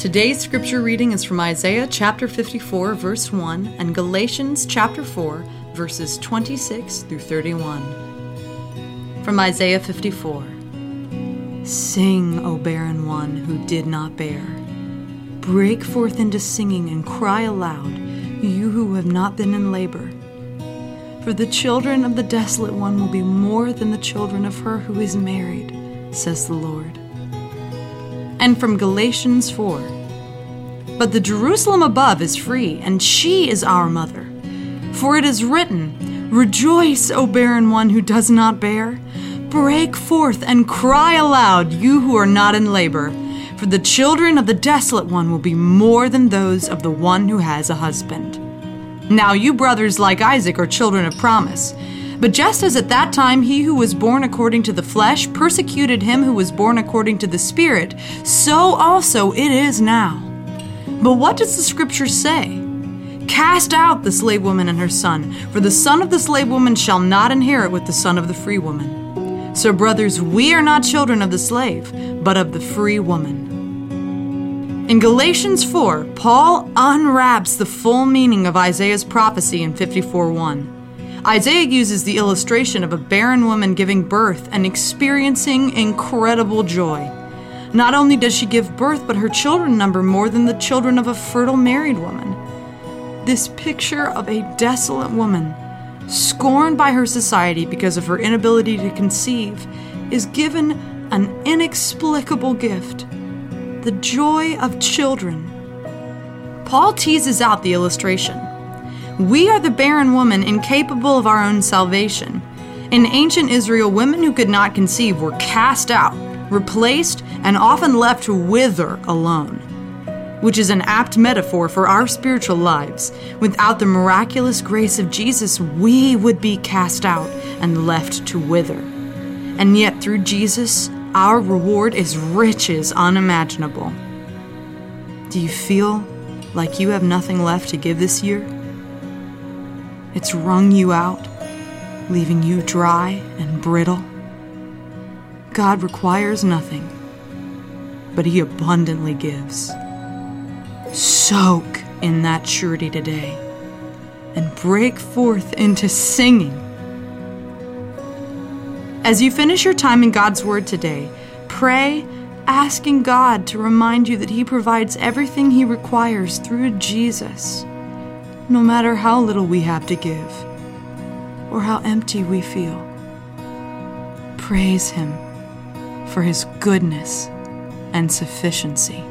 Today's scripture reading is from Isaiah chapter 54, verse 1, and Galatians chapter 4, verses 26 through 31. From Isaiah 54 Sing, O barren one who did not bear. Break forth into singing and cry aloud, you who have not been in labor. For the children of the desolate one will be more than the children of her who is married, says the Lord and from Galatians 4. But the Jerusalem above is free, and she is our mother. For it is written, Rejoice, O barren one who does not bear. Break forth and cry aloud, you who are not in labor. For the children of the desolate one will be more than those of the one who has a husband. Now, you brothers like Isaac are children of promise. But just as at that time he who was born according to the flesh persecuted him who was born according to the Spirit, so also it is now. But what does the scripture say? Cast out the slave woman and her son, for the son of the slave woman shall not inherit with the son of the free woman. So, brothers, we are not children of the slave, but of the free woman. In Galatians 4, Paul unwraps the full meaning of Isaiah's prophecy in 54 1. Isaiah uses the illustration of a barren woman giving birth and experiencing incredible joy. Not only does she give birth, but her children number more than the children of a fertile married woman. This picture of a desolate woman, scorned by her society because of her inability to conceive, is given an inexplicable gift the joy of children. Paul teases out the illustration. We are the barren woman incapable of our own salvation. In ancient Israel, women who could not conceive were cast out, replaced, and often left to wither alone, which is an apt metaphor for our spiritual lives. Without the miraculous grace of Jesus, we would be cast out and left to wither. And yet, through Jesus, our reward is riches unimaginable. Do you feel like you have nothing left to give this year? It's wrung you out, leaving you dry and brittle. God requires nothing, but He abundantly gives. Soak in that surety today and break forth into singing. As you finish your time in God's Word today, pray asking God to remind you that He provides everything He requires through Jesus no matter how little we have to give or how empty we feel. Praise Him for His goodness and sufficiency.